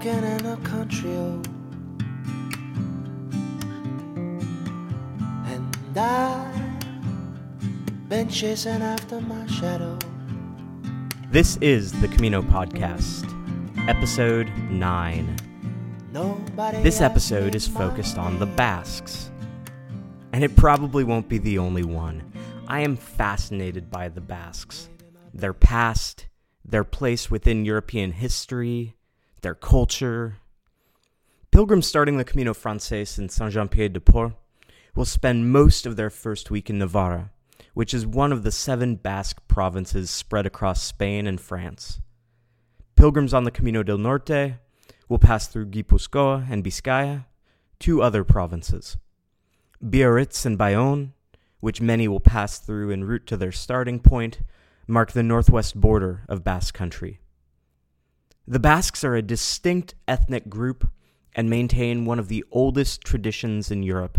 walking in a country road. And I've been chasing after my shadow. This is the Camino Podcast, episode 9. Nobody This episode is focused on the. Basques. And it probably won't be the only one. I am fascinated by the Basques. Their past, their place within European history, their culture. Pilgrims starting the Camino Frances in Saint Jean Pied de Port will spend most of their first week in Navarra, which is one of the seven Basque provinces spread across Spain and France. Pilgrims on the Camino del Norte will pass through Guipuzcoa and Vizcaya, two other provinces. Biarritz and Bayonne, which many will pass through en route to their starting point, mark the northwest border of Basque Country. The Basques are a distinct ethnic group and maintain one of the oldest traditions in Europe.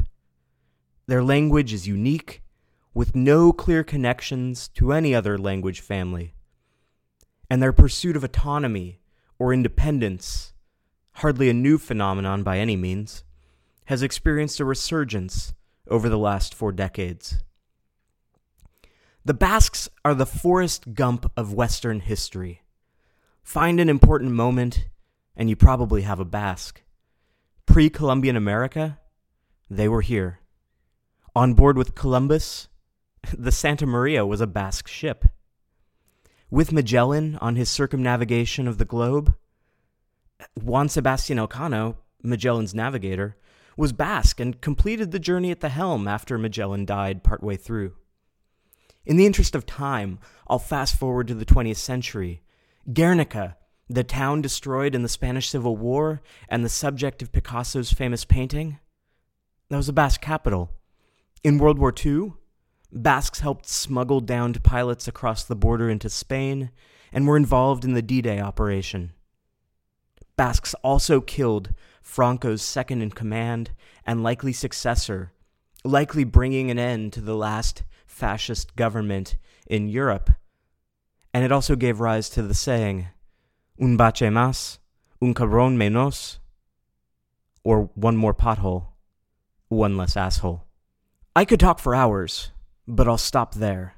Their language is unique, with no clear connections to any other language family. And their pursuit of autonomy or independence, hardly a new phenomenon by any means, has experienced a resurgence over the last four decades. The Basques are the Forrest Gump of Western history. Find an important moment, and you probably have a Basque. Pre Columbian America, they were here. On board with Columbus, the Santa Maria was a Basque ship. With Magellan on his circumnavigation of the globe, Juan Sebastian Elcano, Magellan's navigator, was Basque and completed the journey at the helm after Magellan died partway through. In the interest of time, I'll fast forward to the 20th century. Guernica, the town destroyed in the Spanish Civil War and the subject of Picasso's famous painting, that was a Basque capital. In World War II, Basques helped smuggle downed pilots across the border into Spain and were involved in the D Day operation. Basques also killed Franco's second in command and likely successor, likely bringing an end to the last fascist government in Europe. And it also gave rise to the saying, un bache más, un cabrón menos, or one more pothole, one less asshole. I could talk for hours, but I'll stop there.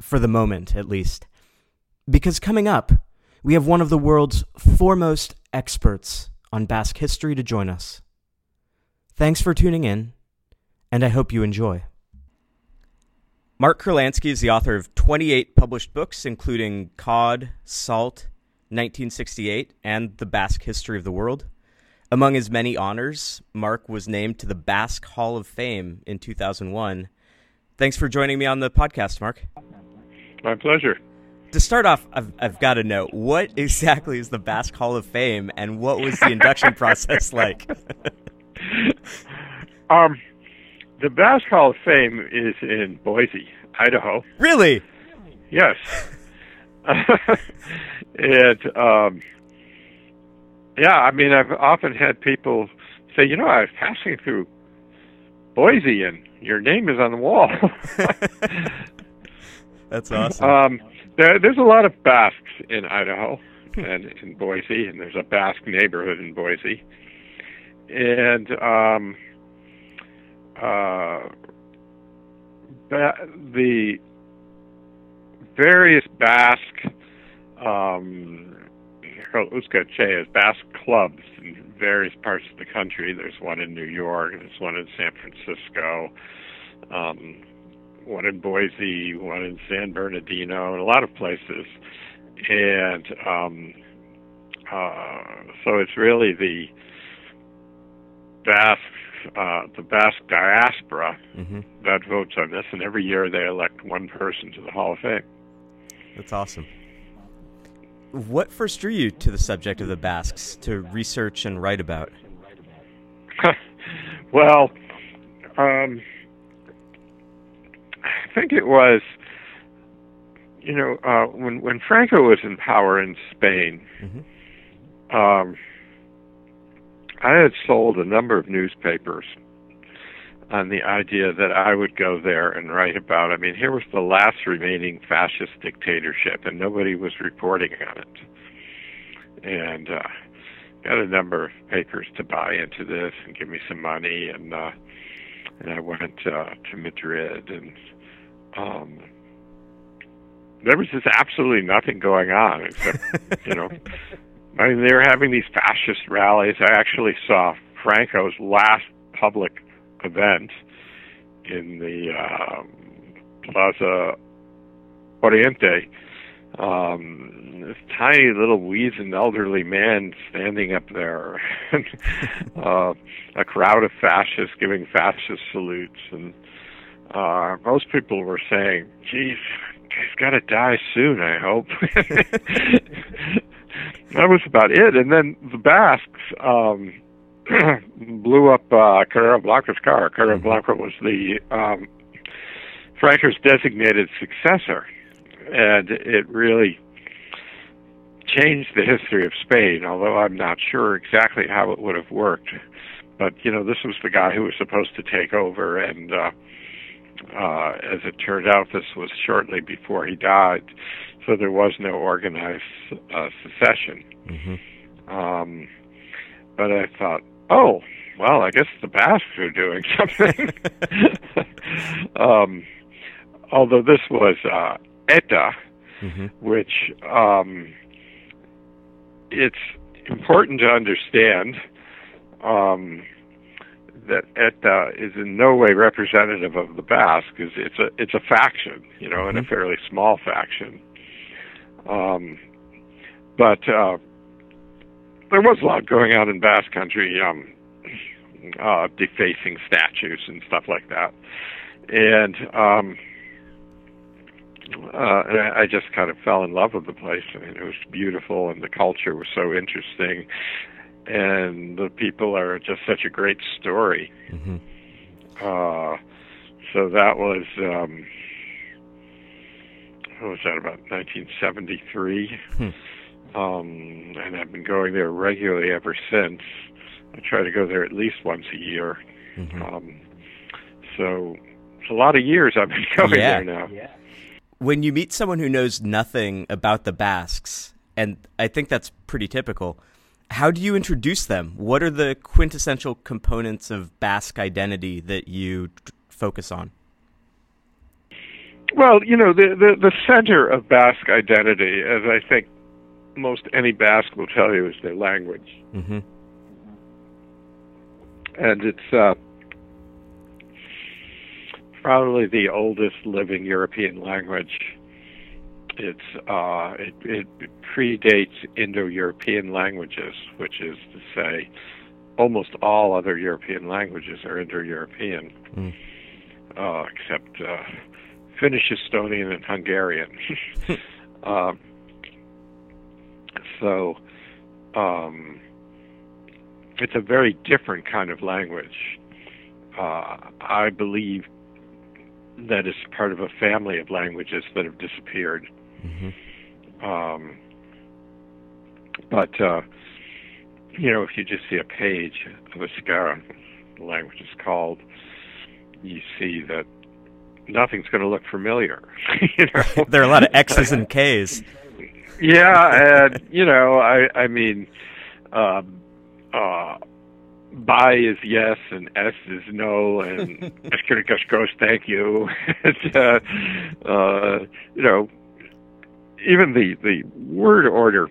For the moment, at least. Because coming up, we have one of the world's foremost experts on Basque history to join us. Thanks for tuning in, and I hope you enjoy. Mark Kurlansky is the author of 28 published books, including Cod, Salt, 1968, and The Basque History of the World. Among his many honors, Mark was named to the Basque Hall of Fame in 2001. Thanks for joining me on the podcast, Mark. My pleasure. To start off, I've, I've got to know what exactly is the Basque Hall of Fame and what was the induction process like? Um, the Basque Hall of Fame is in Boise, Idaho. really? Yes. and um, yeah, I mean, I've often had people say, you know, I was passing through Boise, and your name is on the wall. That's awesome. um, there, there's a lot of Basques in Idaho and in Boise, and there's a Basque neighborhood in Boise. And um, uh, the various Basque um, Euskotxeas, Basque clubs in various parts of the country. There's one in New York, there's one in San Francisco, um, one in Boise, one in San Bernardino, and a lot of places. And um, uh, so it's really the Basque, uh, the Basque diaspora hmm that votes on this, and every year they elect one person to the Hall of Fame. That's awesome. What first drew you to the subject of the Basques to research and write about? well, um, I think it was, you know, uh, when when Franco was in power in Spain, Mhm. um, I had sold a number of newspapers on the idea that I would go there and write about. I mean, here was the last remaining fascist dictatorship, and nobody was reporting on it. And uh, got a number of papers to buy into this and give me some money, and uh, and I went uh, to Madrid, and um, there was just absolutely nothing going on except you know. I mean, they were having these fascist rallies. I actually saw Franco's last public event in the um, Plaza Oriente. Um, this tiny little weazened elderly man standing up there, uh, a crowd of fascists giving fascist salutes, and uh, most people were saying, "Geez, he's got to die soon." I hope. that was about it. And then the Basques um, blew up uh, Carrero Blanco's car. Carrero Blanco was the um, Franco's designated successor, and it really changed the history of Spain. Although I'm not sure exactly how it would have worked, but you know, this was the guy who was supposed to take over, and uh, uh, as it turned out, this was shortly before he died, so there was no organized uh, secession. Mm-hmm. Um, but I thought, oh, well, I guess the Basques are doing something. um, although this was uh, ETA, Mm-hmm. which um, it's important to understand um, that ETA is in no way representative of the Basque. It's, it's a it's a faction, you know, and a fairly small faction. Um, but uh, there was a lot going on in Basque Country, um, uh, defacing statues and stuff like that, and um, uh, and I, I just kind of fell in love with the place. I mean, it was beautiful, and the culture was so interesting, and the people are just such a great story. Mm-hmm. Uh, so that was um, what was that about 1973, Hmm. um, and I've been going there regularly ever since. I try to go there at least once a year. Mm-hmm. Um, so it's a lot of years I've been going Yeah. there now. yeah. when you meet someone who knows nothing about the Basques, and I think that's pretty typical, how do you introduce them? What are the quintessential components of Basque identity that you t- focus on? Well, you know, the, the the center of Basque identity, as I think most any Basque will tell you, is their language, Mm-hmm. and it's uh, probably the oldest living European language. It's uh, it, it predates Indo-European languages, which is to say, almost all other European languages are Indo-European, Mm. uh, except uh, Finnish, Estonian, and Hungarian. um, so um, it's a very different kind of language. Uh, I believe that it's part of a family of languages that have disappeared. Mm-hmm. Um, but uh, you know, if you just see a page of a Skara, language is called, you see that nothing's going to look familiar. you know, there are a lot of X's and K's. yeah, and you know, I I mean, um, uh, bai is yes and S is no and Eskerrik asko goes thank you. and, uh, uh, you know, even the the word order.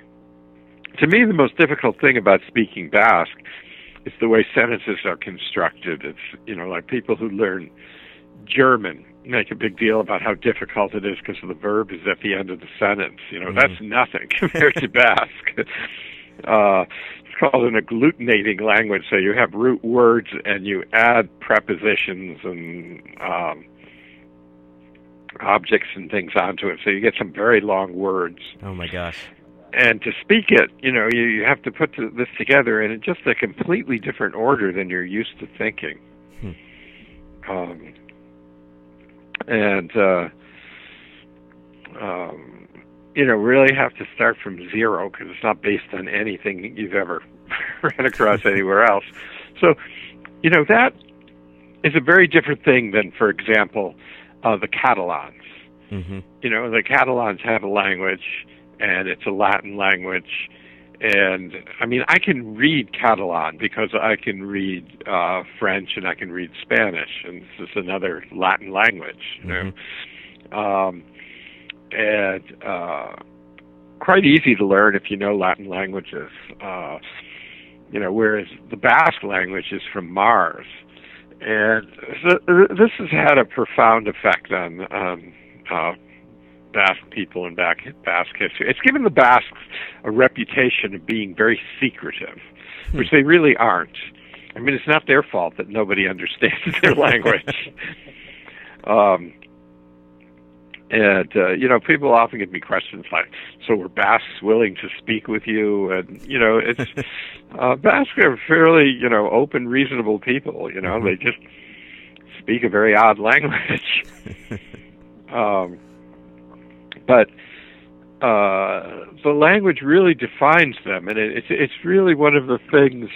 To me, the most difficult thing about speaking Basque is the way sentences are constructed. It's you know like people who learn German make a big deal about how difficult it is because the verb is at the end of the sentence. You know, Mhm. that's nothing compared to Basque. Uh, it's called an agglutinating language, so you have root words and you add prepositions and um, objects and things onto it, so you get some very long words Oh my gosh. and to speak it, you know, you, you have to put th- this together in just a completely different order than you're used to thinking. Hmm. Um, and uh, um, you know, really have to start from zero because it's not based on anything you've ever ran across anywhere else. So, you know, that is a very different thing than, for example, uh, the Catalans Mm-hmm. you know the catalans have a language and it's a latin language and I mean, I can read Catalan because I can read uh, French and I can read Spanish, and this is another Latin language, you know. Um, and uh, quite easy to learn if you know Latin languages. Uh, you know, whereas the Basque language is from Mars, and so this has had a profound effect on on uh, Basque people and Basque history. It's given the Basques a reputation of being very secretive, hmm. which they really aren't. I mean, it's not their fault that nobody understands their language. um, and uh, you know, people often give me questions like, "So were Basques willing to speak with you?" And you know, it's uh, Basques are fairly you know open, reasonable people. You know, mm-hmm. they just speak a very odd language. um, but uh, the language really defines them, and it, it's it's really one of the things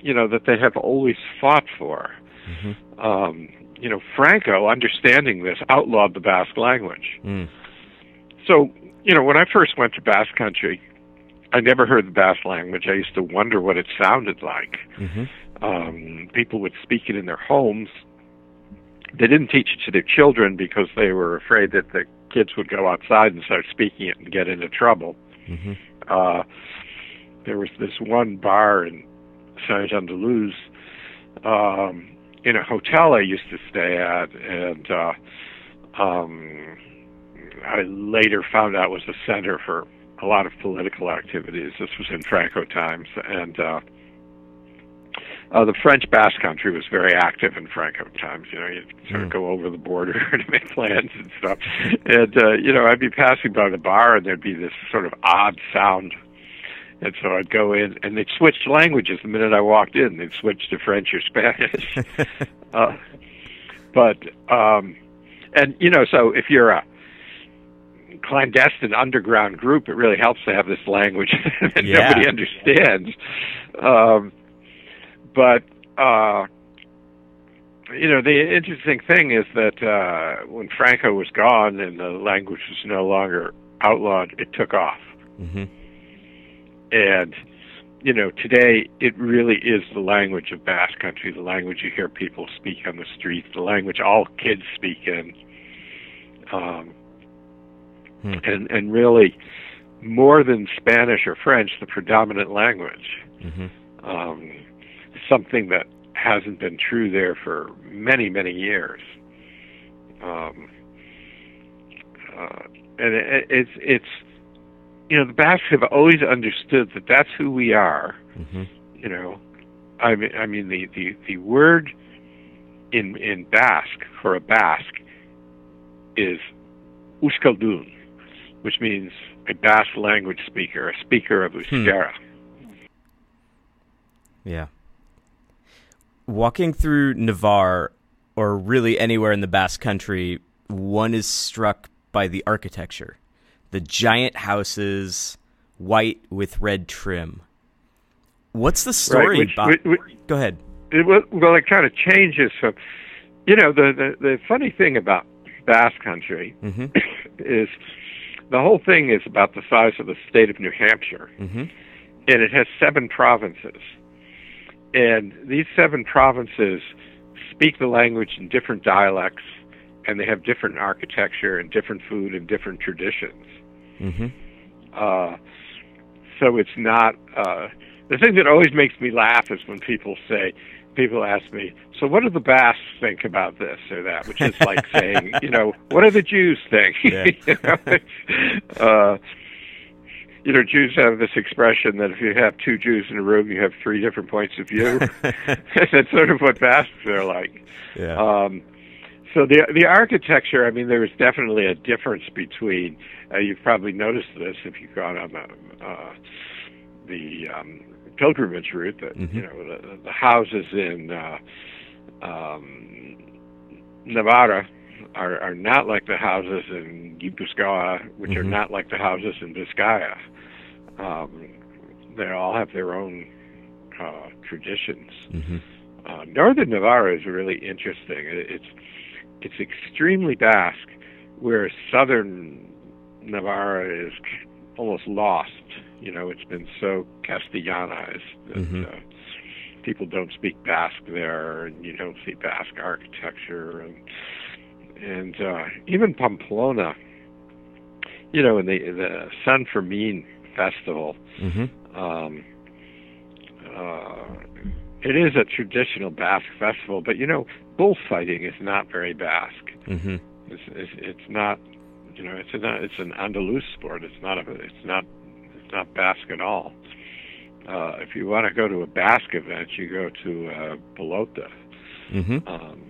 you know that they have always fought for. Mm-hmm. Um, you know, Franco, understanding this, outlawed the Basque language. Mm. So, you know, when I first went to Basque country, I never heard the Basque language. I used to wonder what it sounded like. Mm-hmm. Um, people would speak it in their homes. They didn't teach it to their children because they were afraid that the kids would go outside and start speaking it and get into trouble. Mm-hmm. Uh, there was this one bar in Saint Luz um, in a hotel I used to stay at, and uh, um, I later found out was a center for a lot of political activities. This was in Franco times, and uh, uh, the French Basque Country was very active in Franco times. You know, you'd sort of mm. go over the border to make plans and stuff. And uh, you know, I'd be passing by the bar, and there'd be this sort of odd sound and so I'd go in, and they'd switch languages the minute I walked in. They'd switch to French or Spanish. uh, but, um, and, you know, so if you're a clandestine underground group, it really helps to have this language that yeah. nobody understands. Um, but, uh, you know, the interesting thing is that uh, when Franco was gone and the language was no longer outlawed, it took off. Mm-hmm and you know, today it really is the language of Basque Country, the language you hear people speak on the streets, the language all kids speak in, um, hmm. and and really more than Spanish or French, the predominant language. Mm-hmm. Um, something that hasn't been true there for many many years. Um, uh, and it, it's it's you know, the Basques have always understood that that's who we are. Mm-hmm. You know, I mean, I mean the, the, the word in in Basque for a Basque is Euskaldun, which means a Basque language speaker, a speaker of. Euskara. Hmm. Yeah. Walking through Navarre, or really anywhere in the Basque country, one is struck by the architecture the giant houses, white with red trim. What's the story right, which, about? Which, which, Go ahead. It, well, it kind of changes. So, you know, the the, the funny thing about Basque Country mm-hmm. is the whole thing is about the size of the state of New Hampshire, mm-hmm. and it has seven provinces, and these seven provinces speak the language in different dialects, and they have different architecture and different food and different traditions. Mm-hmm. Uh, so it's not. Uh, the thing that always makes me laugh is when people say, people ask me, so what do the Basques think about this or that? Which is like saying, you know, what do the Jews think? Yeah. you know, uh, you know, Jews have this expression that if you have two Jews in a room, you have three different points of view. That's sort of what Basques are like. Yeah. Um, so the the architecture, I mean, there is definitely a difference between. Uh, you've probably noticed this if you've gone on the uh, the um, pilgrimage route. That mm-hmm. you know the, the houses in uh, um, Navarra are, are not like the houses in Gipuzkoa, which mm-hmm. are not like the houses in Vizcaya. Um, they all have their own uh, traditions. Mm-hmm. Uh, Northern Navarra is really interesting. It, it's it's extremely Basque, where southern Navarra is almost lost. You know, it's been so Castellanized that Mhm. uh, people don't speak Basque there, and you don't see Basque architecture, and and uh, even Pamplona. You know, in the the San Fermin festival, hmm um, uh, it is a traditional Basque festival, but you know, bullfighting is not very Basque. hmm It's, it's, it's not, you know, it's a, it's an Andalus sport. It's not a, it's not, it's not Basque at all. Uh, if you want to go to a Basque event, you go to uh, Pelota, hmm um,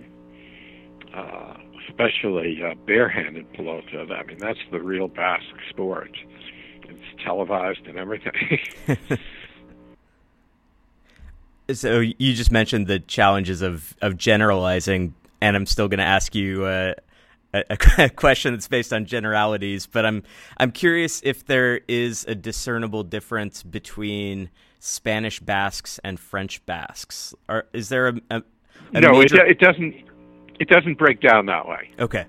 uh, especially uh, barehanded Pelota. I mean, that's the real Basque sport. It's televised and everything. So you just mentioned the challenges of of generalizing, and I'm still going to ask you uh, a, a question that's based on generalities. But I'm I'm curious if there is a discernible difference between Spanish Basques and French Basques. Or is there a, a, a no, major... it, it doesn't. It doesn't break down that way. okay?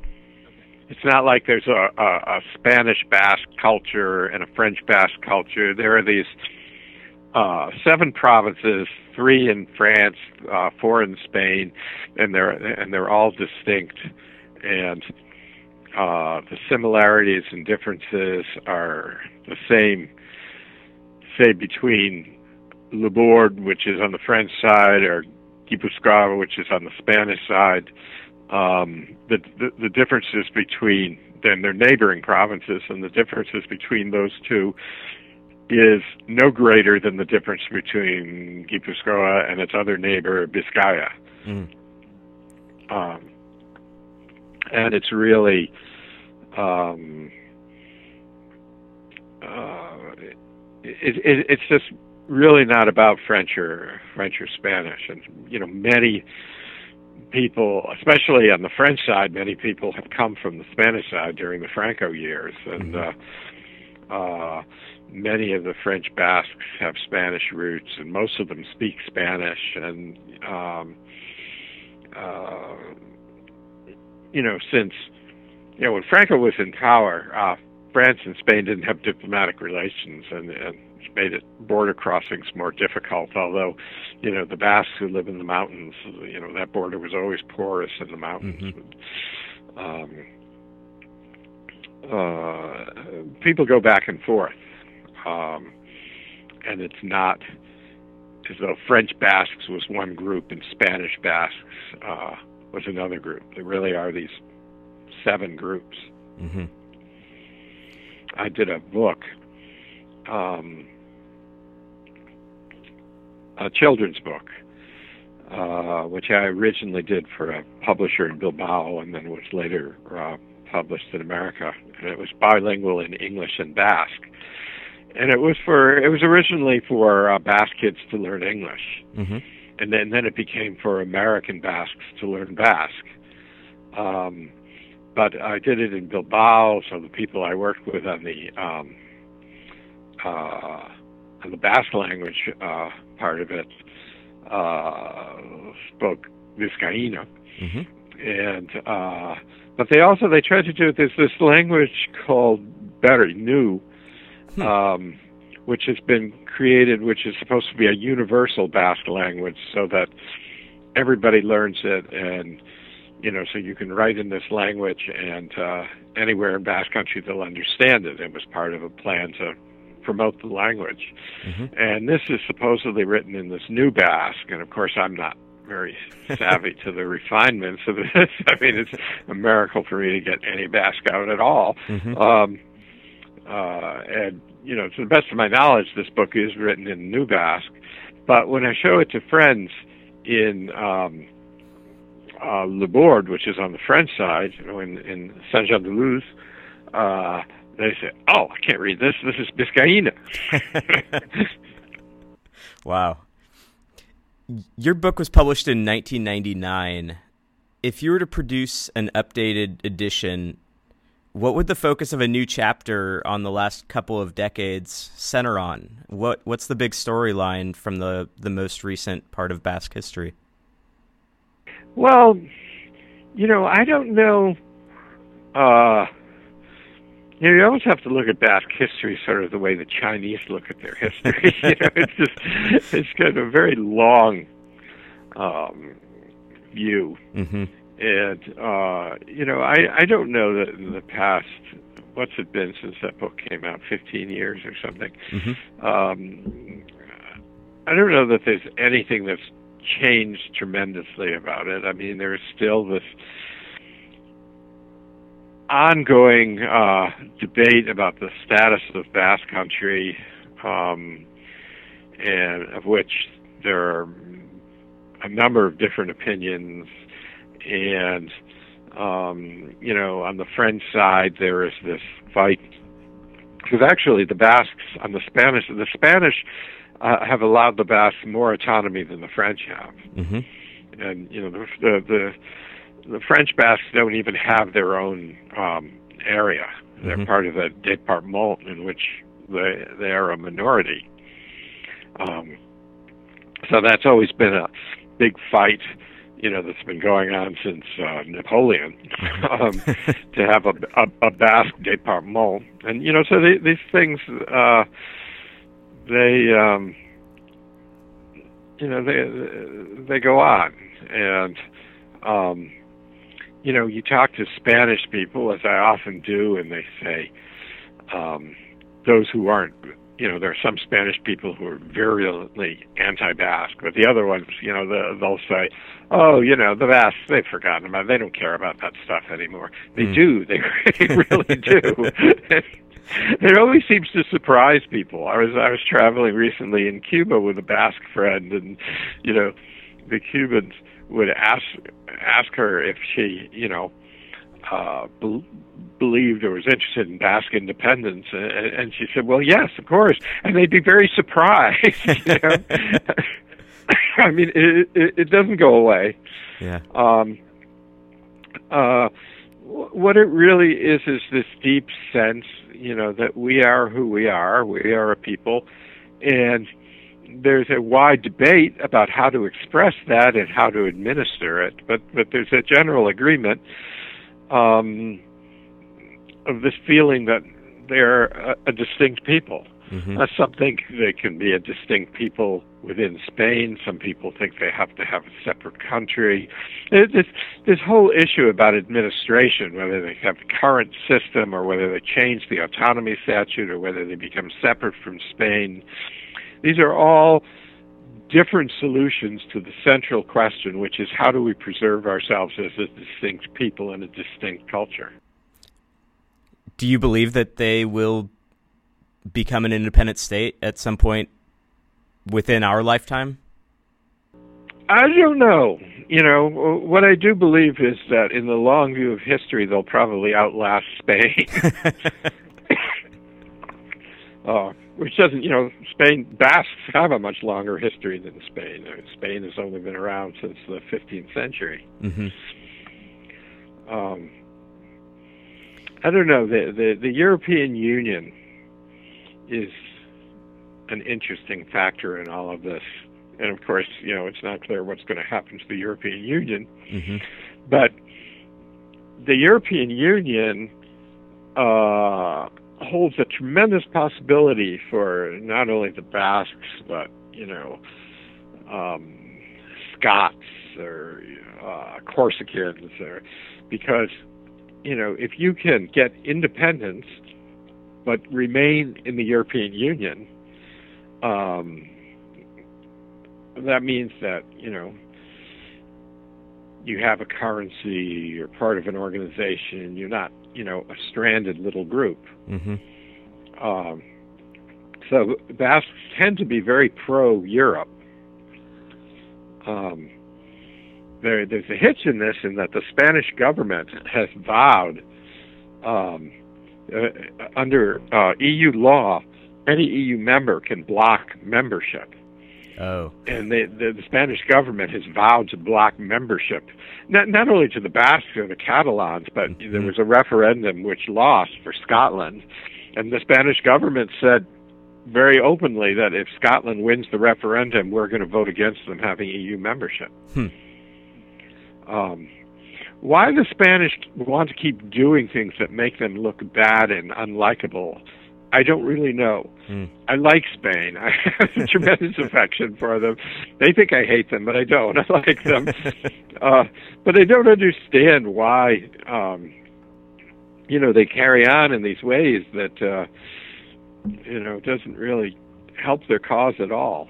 It's not like there's a, a, a Spanish Basque culture and a French Basque culture. There are these uh, seven provinces, three in France, uh, four in Spain, and they're and they're all distinct. And uh, the similarities and differences are the same, say between Labourd, which is on the French side, or Guipuzcoa, which is on the Spanish side um, the, the the differences between then their neighboring provinces and the differences between those two is no greater than the difference between Guipuzcoa and its other neighbor Biscaya. Mm. Um, and it's really um, uh, it, it, it's just really not about French or French or Spanish, and you know many people, especially on the French side, many people have come from the Spanish side during the Franco years, and uh, uh, many of the French Basques have Spanish roots, and most of them speak Spanish. And um, uh, you know, since you know when Franco was in power, uh, France and Spain didn't have diplomatic relations, and, and made it border crossings more difficult. Although, you know, the Basques who live in the mountains, you know, that border was always porous in the mountains. Um, uh, people go back and forth, um, and it's not as though French Basques was one group and Spanish Basques uh, was another group. There really are these seven groups. hmm I did a book, um, a children's book, uh, which I originally did for a publisher in Bilbao and then was later uh, published in America. And it was bilingual in English and Basque. And it was for it was originally for uh, Basque kids to learn English, hmm and then then it became for American Basques to learn Basque. Um, but I did it in Bilbao, so the people I worked with on the um, uh, on the Basque language uh, part of it uh, spoke Vizcaíno, hmm and uh, but they also they tried to do there's this language called Berry New, Hmm. um, which has been created, which is supposed to be a universal Basque language, so that everybody learns it, and you know, so you can write in this language, and uh, anywhere in Basque Country they'll understand it. It was part of a plan to promote the language, hmm and this is supposedly written in this new Basque, and of course I'm not very savvy to the refinements of this. I mean, it's a miracle for me to get any Basque out at all. hmm Um, uh, and you know, to the best of my knowledge, this book is written in New Basque. But when I show it to friends in um, uh, Labourd, which is on the French side, you know, in, in Saint Jean de Luz, uh, they say, "Oh, I can't read this. This is Biscayina." Wow. Your book was published in 1999. If you were to produce an updated edition, what would the focus of a new chapter on the last couple of decades center on? What what's the big storyline from the the most recent part of Basque history? Well, you know, I don't know. Uh, you, know, you always have to look at Basque history sort of the way the Chinese look at their history. you know, it's just it's kind of a very long um, view, Mm-hmm. and uh, you know, I I don't know that in the past. What's it been since that book came out? Fifteen years or something. Mm-hmm. Um, I don't know that there's anything that's changed tremendously about it. I mean, there's still this ongoing uh, debate about the status of Basque Country, um, and of which there are a number of different opinions. And um, you know, on the French side, there is this fight because actually the Basques on the Spanish, the Spanish uh, have allowed the Basques more autonomy than the French have Mm-hmm. and you know the the the, the French Basques don't even have their own um, area. They're Mhm. part of the département in which they they are a minority. Um, so that's always been a big fight, you know, that's been going on since uh, Napoleon um, to have a, a, a Basque département, and you know, so they, these things uh, they. Um, you know they they go on and um you know you talk to spanish people as i often do and they say um those who aren't you know there are some spanish people who are virulently anti-basque but the other ones you know the, they'll say oh you know the basques they've forgotten about it. they don't care about that stuff anymore they Mm. do they, they really do it always seems to surprise people. I was I was traveling recently in Cuba with a Basque friend, and you know, the Cubans would ask ask her if she, you know, uh, bel believed or was interested in Basque independence, and, and she said, "Well, yes, of course," and they'd be very surprised. You know? I mean, it, it it doesn't go away Yeah. um, uh, wh- what it really is is this deep sense, you know, that we are who we are. We are a people, and there's a wide debate about how to express that and how to administer it. But but there's a general agreement um, of this feeling that they're a, a distinct people. Mm-hmm. Uh, some think they can be a distinct people within Spain. Some people think they have to have a separate country. It, this this whole issue about administration, whether they have the current system or whether they change the autonomy statute or whether they become separate from Spain, these are all different solutions to the central question, which is how do we preserve ourselves as a distinct people and a distinct culture. Do you believe that they will become an independent state at some point within our lifetime? I don't know. You know, what I do believe is that in the long view of history, they'll probably outlast Spain. uh, which doesn't, you know, Spain, Basques have a much longer history than Spain. I mean, Spain has only been around since the 15th century. mm-hmm. Um, I don't know. The, the, the European Union is an interesting factor in all of this. And of course, you know, it's not clear what's going to happen to the European Union. Mm-hmm. But the European Union uh, holds a tremendous possibility for not only the Basques, but, you know, um, Scots or uh, Corsicans, or because, you know, if you can get independence but remain in the European Union, um, that means that, you know, you have a currency, you're part of an organization, you're not, you know, a stranded little group. Mm-hmm. Um, so Basques tend to be very pro Europe. Um, there, there's a hitch in this in that the Spanish government has vowed, um, under uh, EU law, any EU member can block membership Oh. and the, the, the Spanish government has vowed to block membership, not, not only to the Basques or the Catalans, but Mhm. there was a referendum which lost for Scotland, and the Spanish government said very openly that if Scotland wins the referendum, we're going to vote against them having EU membership. Hmm. Um, why the Spanish want to keep doing things that make them look bad and unlikable, I don't really know. Mm. I like Spain. I have a tremendous affection for them. They think I hate them, but I don't. I like them. uh, but I don't understand why, um, you know, they carry on in these ways that, uh, you know, doesn't really help their cause at all.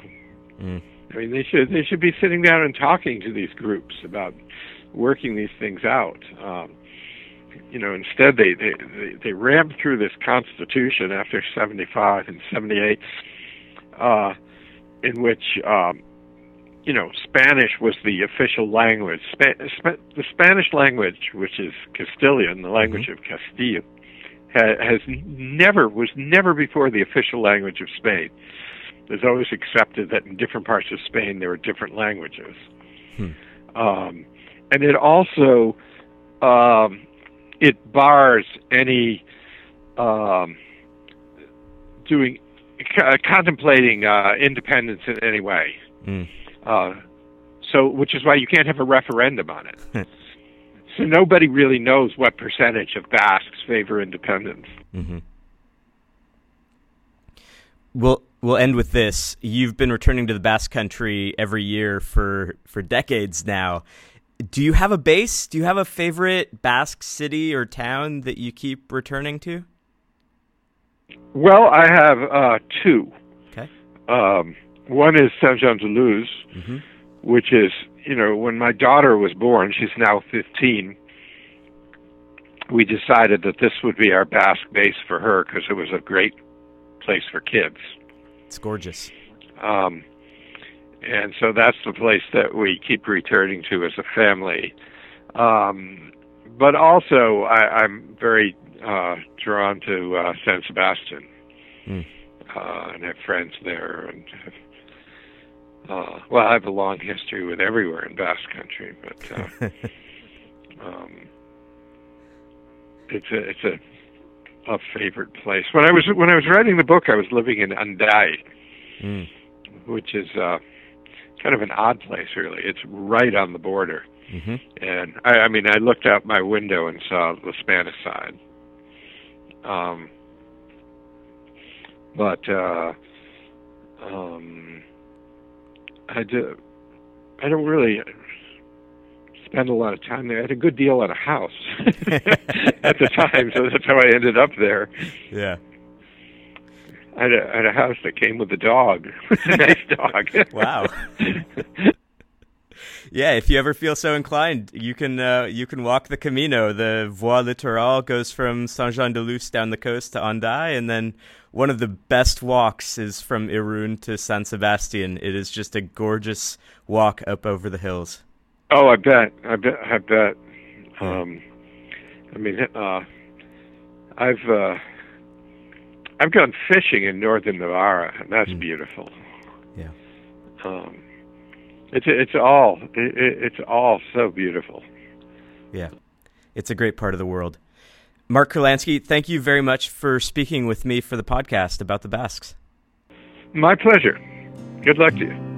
Mm. I mean, they should they should be sitting down and talking to these groups about working these things out. Um, you know, instead they they they, they rammed through this constitution after '75 and '78, uh, in which um, you know Spanish was the official language. Spa- Sp- the Spanish language, which is Castilian, the language of Castile, ha- has never was never before the official language of Spain. There's always accepted that in different parts of Spain there are different languages. Hmm. Um, and it also um, it bars any um, doing c- contemplating uh, independence in any way. Mm. Uh, so, which is why you can't have a referendum on it. so nobody really knows what percentage of Basques favor independence. Mm-hmm. We'll we'll end with this. You've been returning to the Basque Country every year for for decades now. Do you have a base? Do you have a favorite Basque city or town that you keep returning to? Well, I have uh, two. Okay. Um, one is Saint Jean de Luz, Mm-hmm. which is, you know, when my daughter was born, she's now 15, we decided that this would be our Basque base for her because it was a great place for kids. It's gorgeous. Um, and so that's the place that we keep returning to as a family. Um, but also, I, I'm very uh, drawn to uh, San Sebastian, Mm. uh, and have friends there. And uh, well, I have a long history with everywhere in Basque Country, but uh, um, it's a it's a a favorite place. When I was when I was writing the book, I was living in Hendaye, Mm. which is uh, kind of an odd place, really. It's right on the border, Mm-hmm. and I, I mean, I looked out my window and saw the Spanish side. Um, but uh, um, I do. I don't really spend a lot of time there. I had a good deal on a house at the time, so that's how I ended up there. Yeah. I had a, I had a house that came with a dog, a nice dog. Wow. Yeah, if you ever feel so inclined, you can uh, you can walk the Camino. The Voie Littorale goes from Saint Jean de Luz down the coast to Hendaye, and then one of the best walks is from Irun to San Sebastian. It is just a gorgeous walk up over the hills. Oh, I bet. I bet. I bet. Um, I mean, uh, I've uh, I've gone fishing in northern Navarra, and that's Mm. beautiful. Yeah. Um, it's it's all it, it, it's all so beautiful. Yeah, it's a great part of the world. Mark Kurlansky, thank you very much for speaking with me for the podcast about the Basques. My pleasure. Good luck to you.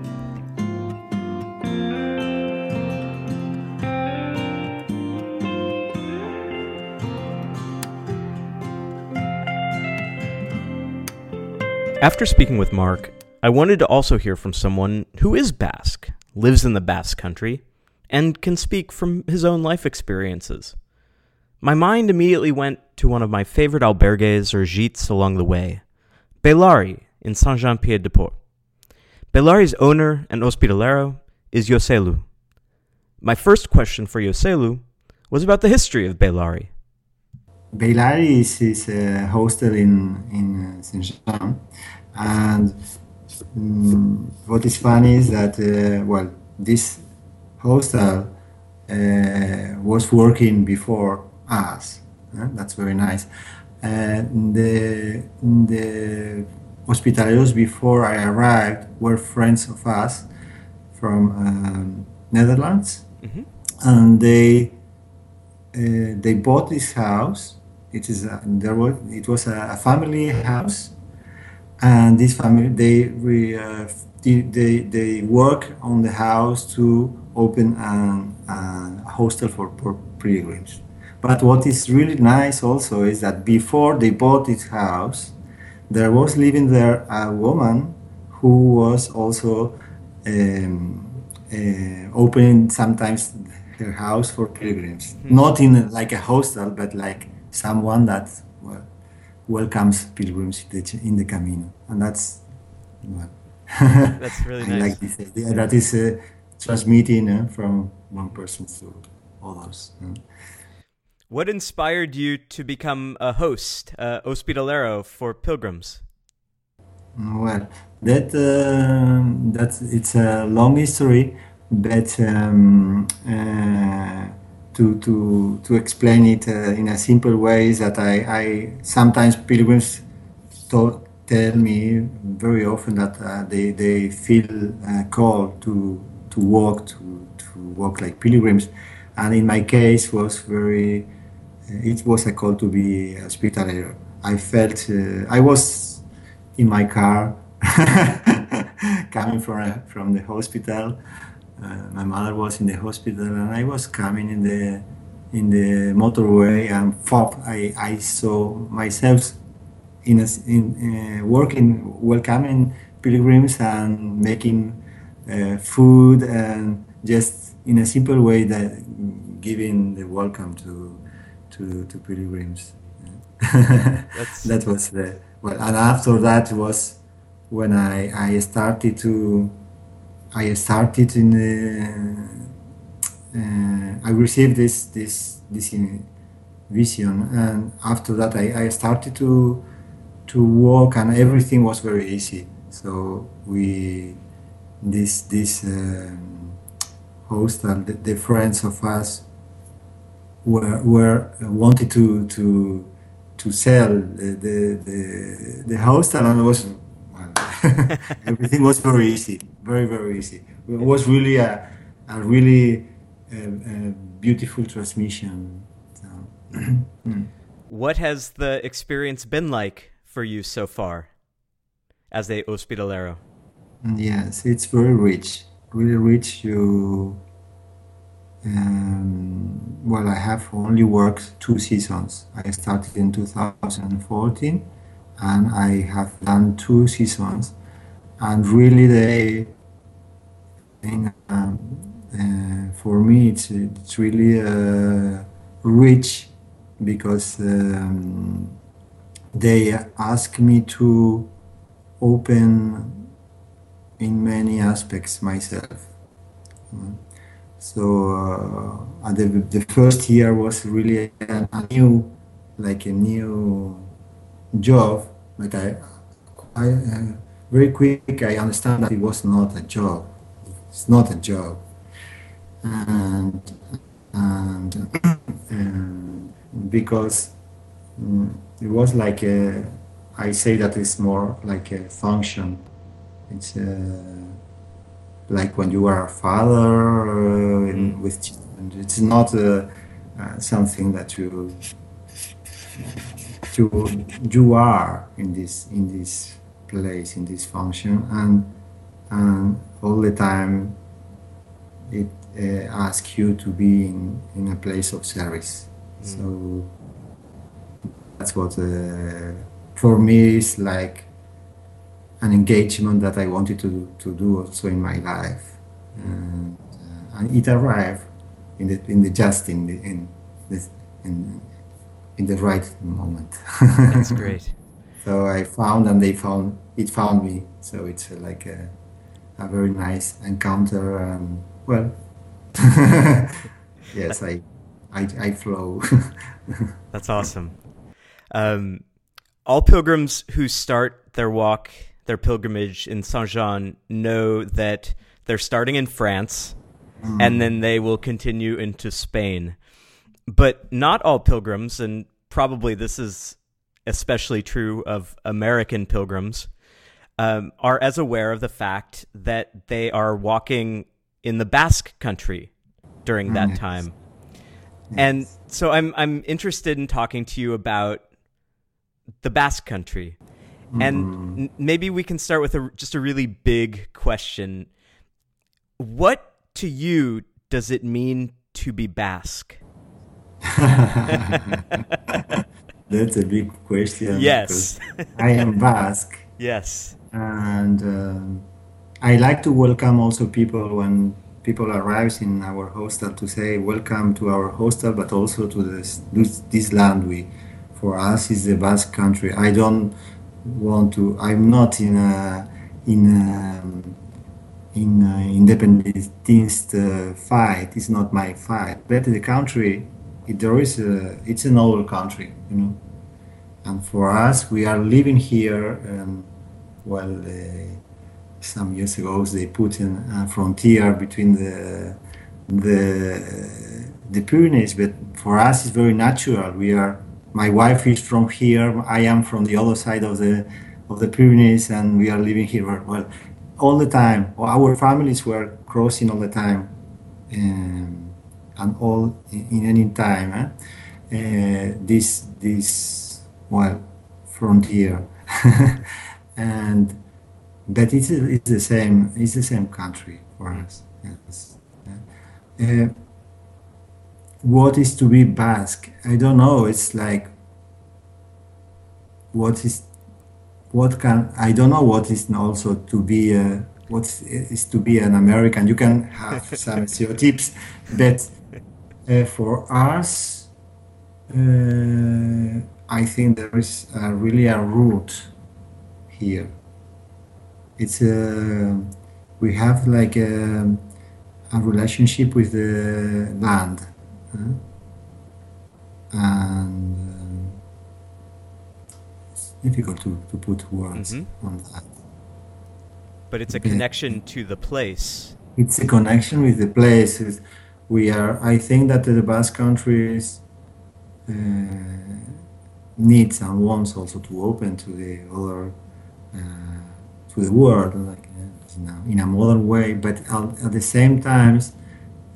After speaking with Mark, I wanted to also hear from someone who is Basque, lives in the Basque country, and can speak from his own life experiences. My mind immediately went to one of my favorite albergues or gîtes along the way, Beilari in Saint Jean Pied de Port. Beilari's owner and hospitalero is Joxelu. My first question for Joxelu was about the history of Beilari. Beilari is, is a hostel in in uh, Saint Jean, and mm, what is funny is that uh, well, this hostel uh, was working before us. uh, that's very nice. Uh, the the hospitaleros before I arrived were friends of us from um, Netherlands, Mhm. and they uh, they bought this house. It is a, there was it was a, family house, and this family they we uh, they, they they work on the house to open an, an, a hostel for, for pilgrims. But what is really nice also is that before they bought this house, there was living there a woman who was also um, uh, opening sometimes her house for pilgrims, not in like a hostel, but like someone that well, welcomes pilgrims in the, in the Camino, and that's well, That's really I nice. like this idea that is uh, transmitting uh, from one person to others. uh. What inspired you to become a host, uh, hospitalero for pilgrims? Well, that um that's it's a long history, but um, uh, to to to explain it uh, in a simple way that I, I sometimes pilgrims tell me very often that uh, they they feel uh, called to to walk to to walk like pilgrims, and in my case was very it was a call to be a hospitalier. I felt uh, I was in my car coming from from the hospital. Uh, my mother was in the hospital, and I was coming in the in the motorway, and pop, I, I saw myself in a, in uh, working, welcoming pilgrims and making uh, food and just in a simple way that giving the welcome to to, to pilgrims. That was the well, and after that was when I I started to I started in the uh, I received this this this vision, and after that I, I started to to walk, and everything was very easy. So we this this um, hostel, the, the friends of us were were wanted to to to sell the the the, the hostel, and it was well, everything was very easy, very very easy. It was really a a really uh, uh, beautiful transmission. So, What has the experience been like for you so far as a hospitalero? Yes, it's very rich, really rich. You, um, well, I have only worked two seasons. I started in 2014, and I have done two seasons, and really they, thing, um, uh, for me, it's it's really uh, rich because um, they ask me to open in many aspects myself. So uh, the, the first year was really a, new, like a new job. But I, I uh, very quick I understand that it was not a job. It's not a job, and and um, because mm, it was like a, I say that it's more like a function. It's uh, like when you are a father uh, in, with children. It's not uh, uh, something that you you you are in this in this place in this function. And and all the time it uh, asks you to be in, in a place of service. So that's what uh, for me is like an engagement that I wanted to, to do also in my life, and, uh, and it arrived in the in the just in the in this in in the right moment. That's great. so I found and they found it found me. So it's like a, a very nice encounter and well, yes, I I, I flow. That's awesome. Um, all pilgrims who start their walk, their pilgrimage in Saint Jean, know that they're starting in France and then they will continue into Spain. But not all pilgrims, and probably this is especially true of American pilgrims, um, are as aware of the fact that they are walking in the Basque country during that Yes. time. And so I'm I'm interested in talking to you about the Basque Country, and n- maybe we can start with a just a really big question. What to you does it mean to be Basque? That's a big question. Yes. I am Basque, yes. and um I like to welcome also people when people arrive in our hostel to say welcome to our hostel, but also to this this, this land. We, for us, is the Basque country. I don't want to. I'm not in a in a, in a independentist uh, fight. It's not my fight. But the country, it, there is a, it's an old country, you know. And for us, we are living here. And, well, uh, some years ago, they put in a frontier between the the the Pyrenees. But for us, it's very natural. We are. My wife is from here. I am from the other side of the of the Pyrenees, and we are living here. Well, all the time. Our families were crossing all the time, um, and all in, in any time. Eh? Uh, this this well frontier, and that is it's the same. It's the same country for us. Yes. Uh, what is to be Basque? I don't know. It's like what is what can I don't know what is also to be a, what is to be an American. You can have some stereotypes, but uh, for us, uh, I think there is a, really a root here. It's a we have like a, a relationship with the land, uh, and um, it's difficult to, to put words Mhm. on that. But it's a connection to the place. It's a connection with the place. It's- We are. I think that the Basque country is, uh, needs and wants also to open to the other, uh, to the world, like uh, in, a, in a modern way. But at, at the same time,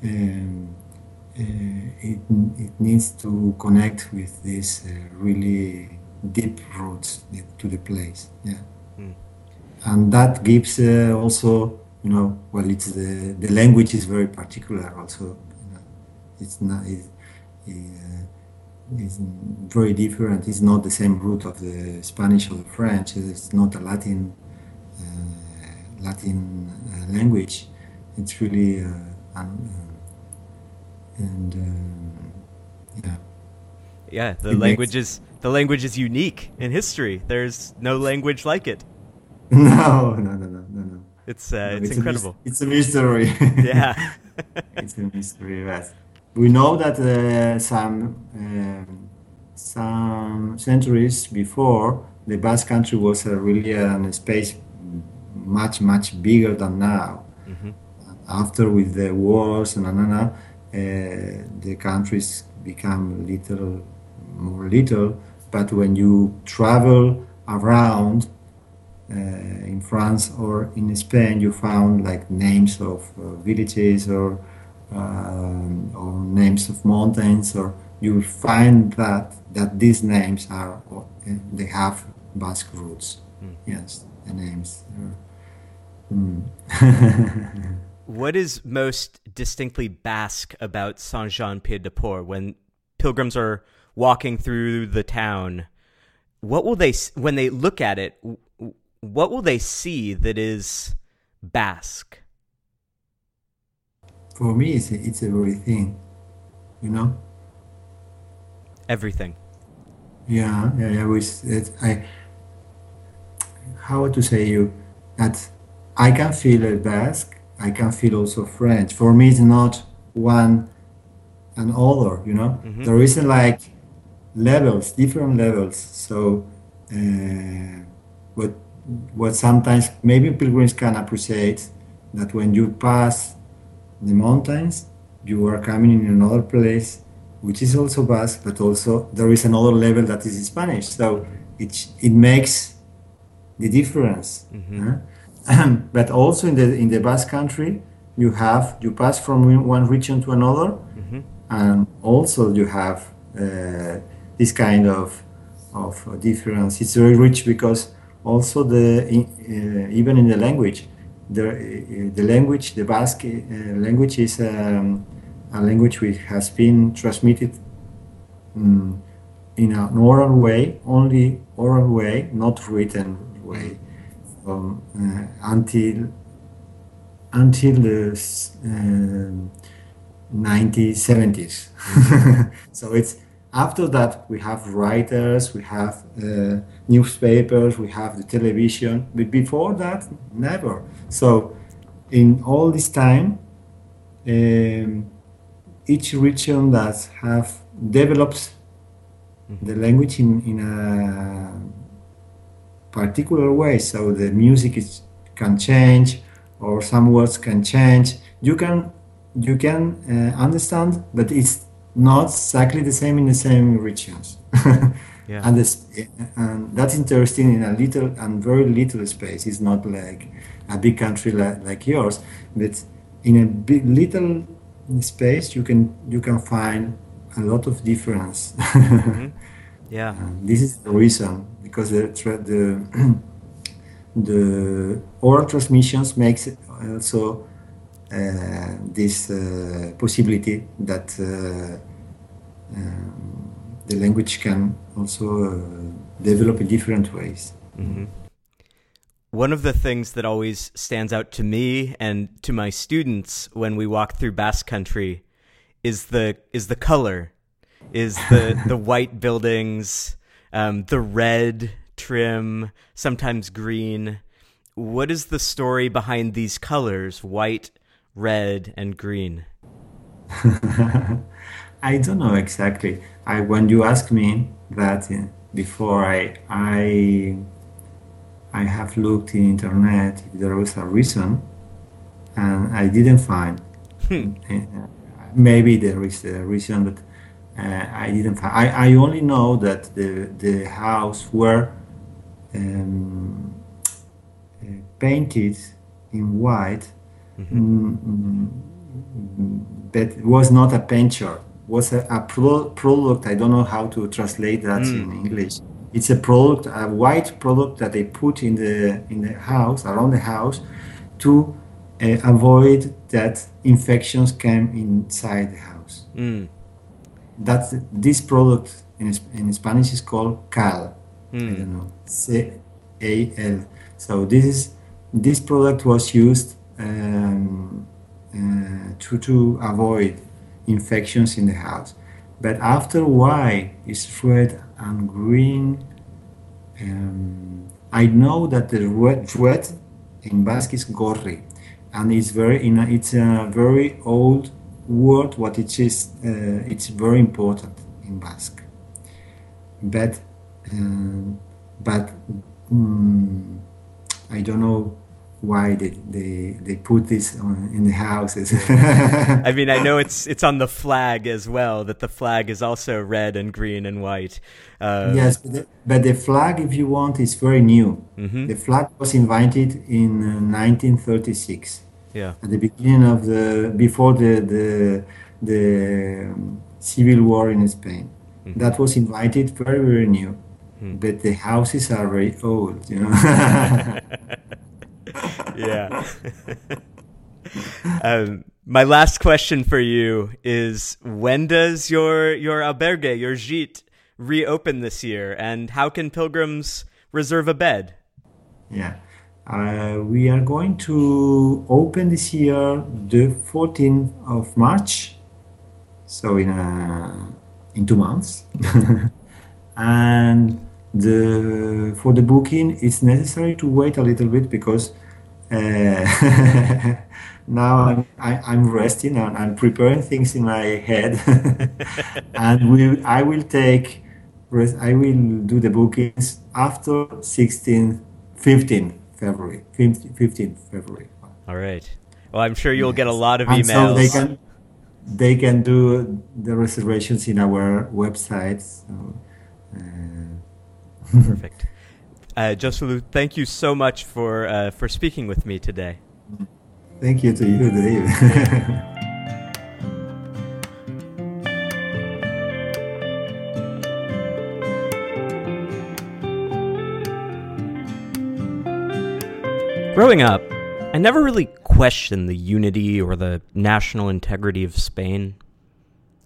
um, uh, it it needs to connect with these uh, really deep roots to the place. Yeah Mm. and that gives uh, also you know well it's the the language is very particular also you know, it's not it, uh, it's very different it's not the same root of the spanish or the french it's not a latin uh, latin uh, language it's really uh, un, uh, and um, yeah Yeah, the It makes- language is the language is unique in history. There's no language like it. no no no no no no It's uh, No, it's, a mys- incredible. it's a mystery yeah. it's a mystery. Yes, we know that uh, some um, some centuries before the Basque Country was a really a space much much bigger than now. Mhm. After with the wars and and, and, uh, the countries become little more little. But when you travel around uh, in France or in Spain, you found like names of uh, villages or um, or names of mountains, or you find that that these names are they have Basque roots. Mm. Yes, the names. Mm. What is most distinctly Basque about Saint Jean Pied de Port when pilgrims are walking through the town? What will they when they look at it? What will they see that is Basque? For me, it's it's everything, you know. Everything. Yeah, yeah, yeah. With it, I, how to say you that I can feel a Basque. I can feel also French. For me, it's not one and other. You know, Mhm. there isn't like levels, different levels. So, uh, what what sometimes maybe pilgrims can appreciate that when you pass the mountains, you are coming in another place which is also Basque, but also there is another level that is Spanish. So it it makes the difference. Mhm. huh? but also in the in the Basque country, you have you pass from one region to another, hmm and also you have uh, this kind of of difference. It's very rich because also the in- uh, even in the language, the the language the Basque uh, language is um, a language which has been transmitted mm, in an oral way, only oral way, not written way, um, uh, until until the uh, 1970s. so it's after that we have writers, we have uh, newspapers, we have the television, but before that, never. So in all this time, um, each region that have developed the language in, in a particular way. So the music is, can change, or some words can change. You can you can uh, understand, but it's not exactly the same in the same regions. Yeah. and, this, and that's interesting in a little and very little space. It's not like a big country like, like yours, but in a big, little space you can you can find a lot of difference. Mm-hmm. Yeah. And this is the reason because the the the oral transmissions makes it also this uh, possibility that uh, um, the language can also uh, develop in different ways. One of the things that always stands out to me and to my students when we walk through Basque Country is the is the color, is the the white buildings, um, the red trim, sometimes green. What is the story behind these colors, white, red, and green? I don't know exactly. I when you ask me that uh, before, I I I have looked in internet if there was a reason, and I didn't find. Uh, Maybe there is a reason, but uh, I didn't find. I, I only know that the the house were um, uh, painted in white mm, mm, but was not a painter was a, a pro- product. I don't know how to translate that in english. It's a product a white product that they put in the in the house around the house to uh, avoid that infections came inside the house. Mm. that's this product in, in spanish is called cal. I don't know. C a l. So this is this product was used um, uh, to to avoid infections in the house but after why is red and green um, I know that the red, red in Basque is gorri, and it's very in a, it's a very old word. What it is, uh, it's very important in Basque. But um, but mm, I don't know why they, they, they put this on, in the houses. I mean, I know it's it's on the flag as well. That the flag is also red and green and white. Uh, Yes, but the, but the flag, if you want, is very new. The flag was invented in uh, 1936, Yeah. at the beginning of the before the the the um, civil war in Spain. That was invited very very new, but the houses are very old. You know. yeah. um, my last question for you is: When does your your albergue, your gîte, reopen this year, and how can pilgrims reserve a bed? Yeah. Uh, we are going to open this year the 14th of March, so in a, in two months. and the for the booking, it's necessary to wait a little bit because uh, now I'm I, I'm resting and I'm preparing things in my head, and we I will take I will do the bookings after 16th 15th February 15th 15th February. All right. Well, I'm sure you'll get a lot of And emails. so they can they can do the reservations in our website. So, uh, Perfect. Uh, Joxelu, thank you so much for uh, for speaking with me today. thank you to you, Dave. Growing up, I never really questioned the unity or the national integrity of Spain.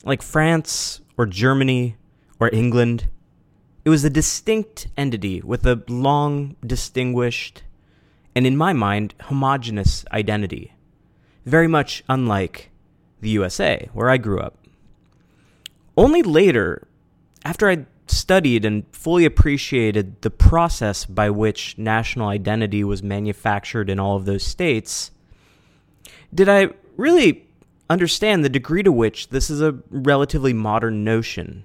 Like France or Germany or England. It was a distinct entity with a long, distinguished, and in my mind, homogenous identity, very much unlike the USA, where I grew up. Only later, after I studied and fully appreciated the process by which national identity was manufactured in all of those states, did I really understand the degree to which this is a relatively modern notion.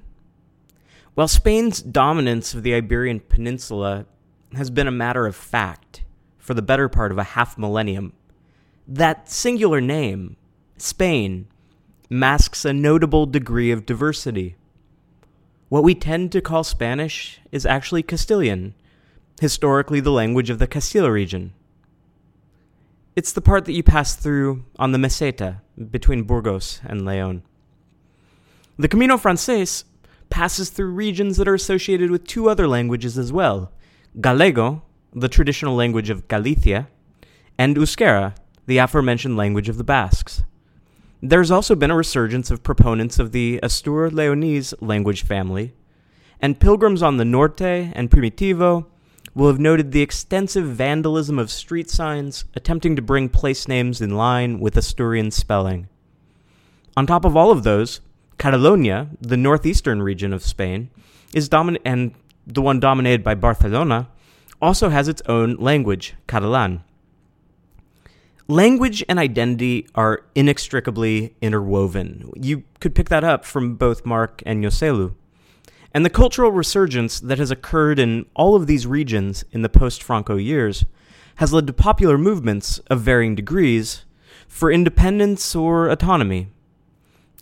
While Spain's dominance of the Iberian Peninsula has been a matter of fact for the better part of a half millennium, that singular name, Spain, masks a notable degree of diversity. What we tend to call Spanish is actually Castilian, historically the language of the Castilla region. It's the part that you pass through on the Meseta between Burgos and Leon. The Camino Frances passes through regions that are associated with two other languages as well Gallego, the traditional language of Galicia, and Euskera, the aforementioned language of the Basques. There's also been a resurgence of proponents of the Astur Leonese language family, and pilgrims on the Norte and Primitivo will have noted the extensive vandalism of street signs attempting to bring place names in line with Asturian spelling. On top of all of those, Catalonia, the northeastern region of Spain, is domin- and the one dominated by Barcelona, also has its own language, Catalan. Language and identity are inextricably interwoven. You could pick that up from both Mark and Joxelu. And the cultural resurgence that has occurred in all of these regions in the post Franco years has led to popular movements of varying degrees for independence or autonomy.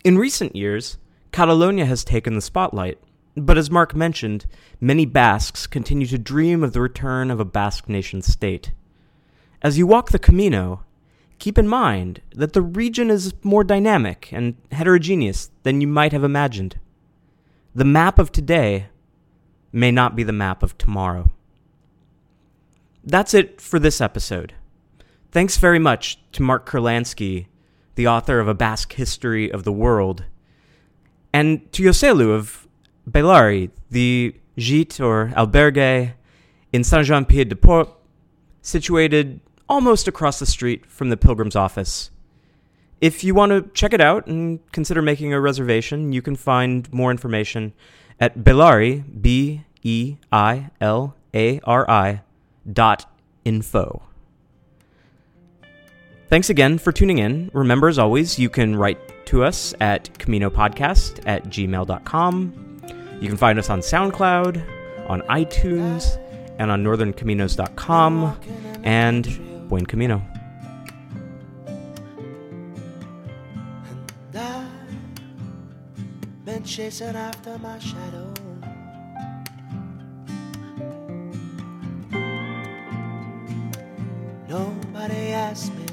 In recent years, Catalonia has taken the spotlight, but as Mark mentioned, many Basques continue to dream of the return of a Basque nation state. As you walk the Camino, keep in mind that the region is more dynamic and heterogeneous than you might have imagined. The map of today may not be the map of tomorrow. That's it for this episode. Thanks very much to Mark Kurlansky, the author of A Basque History of the World, and to Joxelu of Beilari, the gîte or albergue in Saint Jean Pied de Port, situated almost across the street from the Pilgrim's office. If you want to check it out and consider making a reservation, you can find more information at Beilari, B E I L A R I dot info. Thanks again for tuning in. Remember, as always, you can write to us at CaminoPodcast at gmail.com. You can find us on SoundCloud, on iTunes, and on northerncaminos.com. And buen camino. been chasing after my shadow. Nobody asked me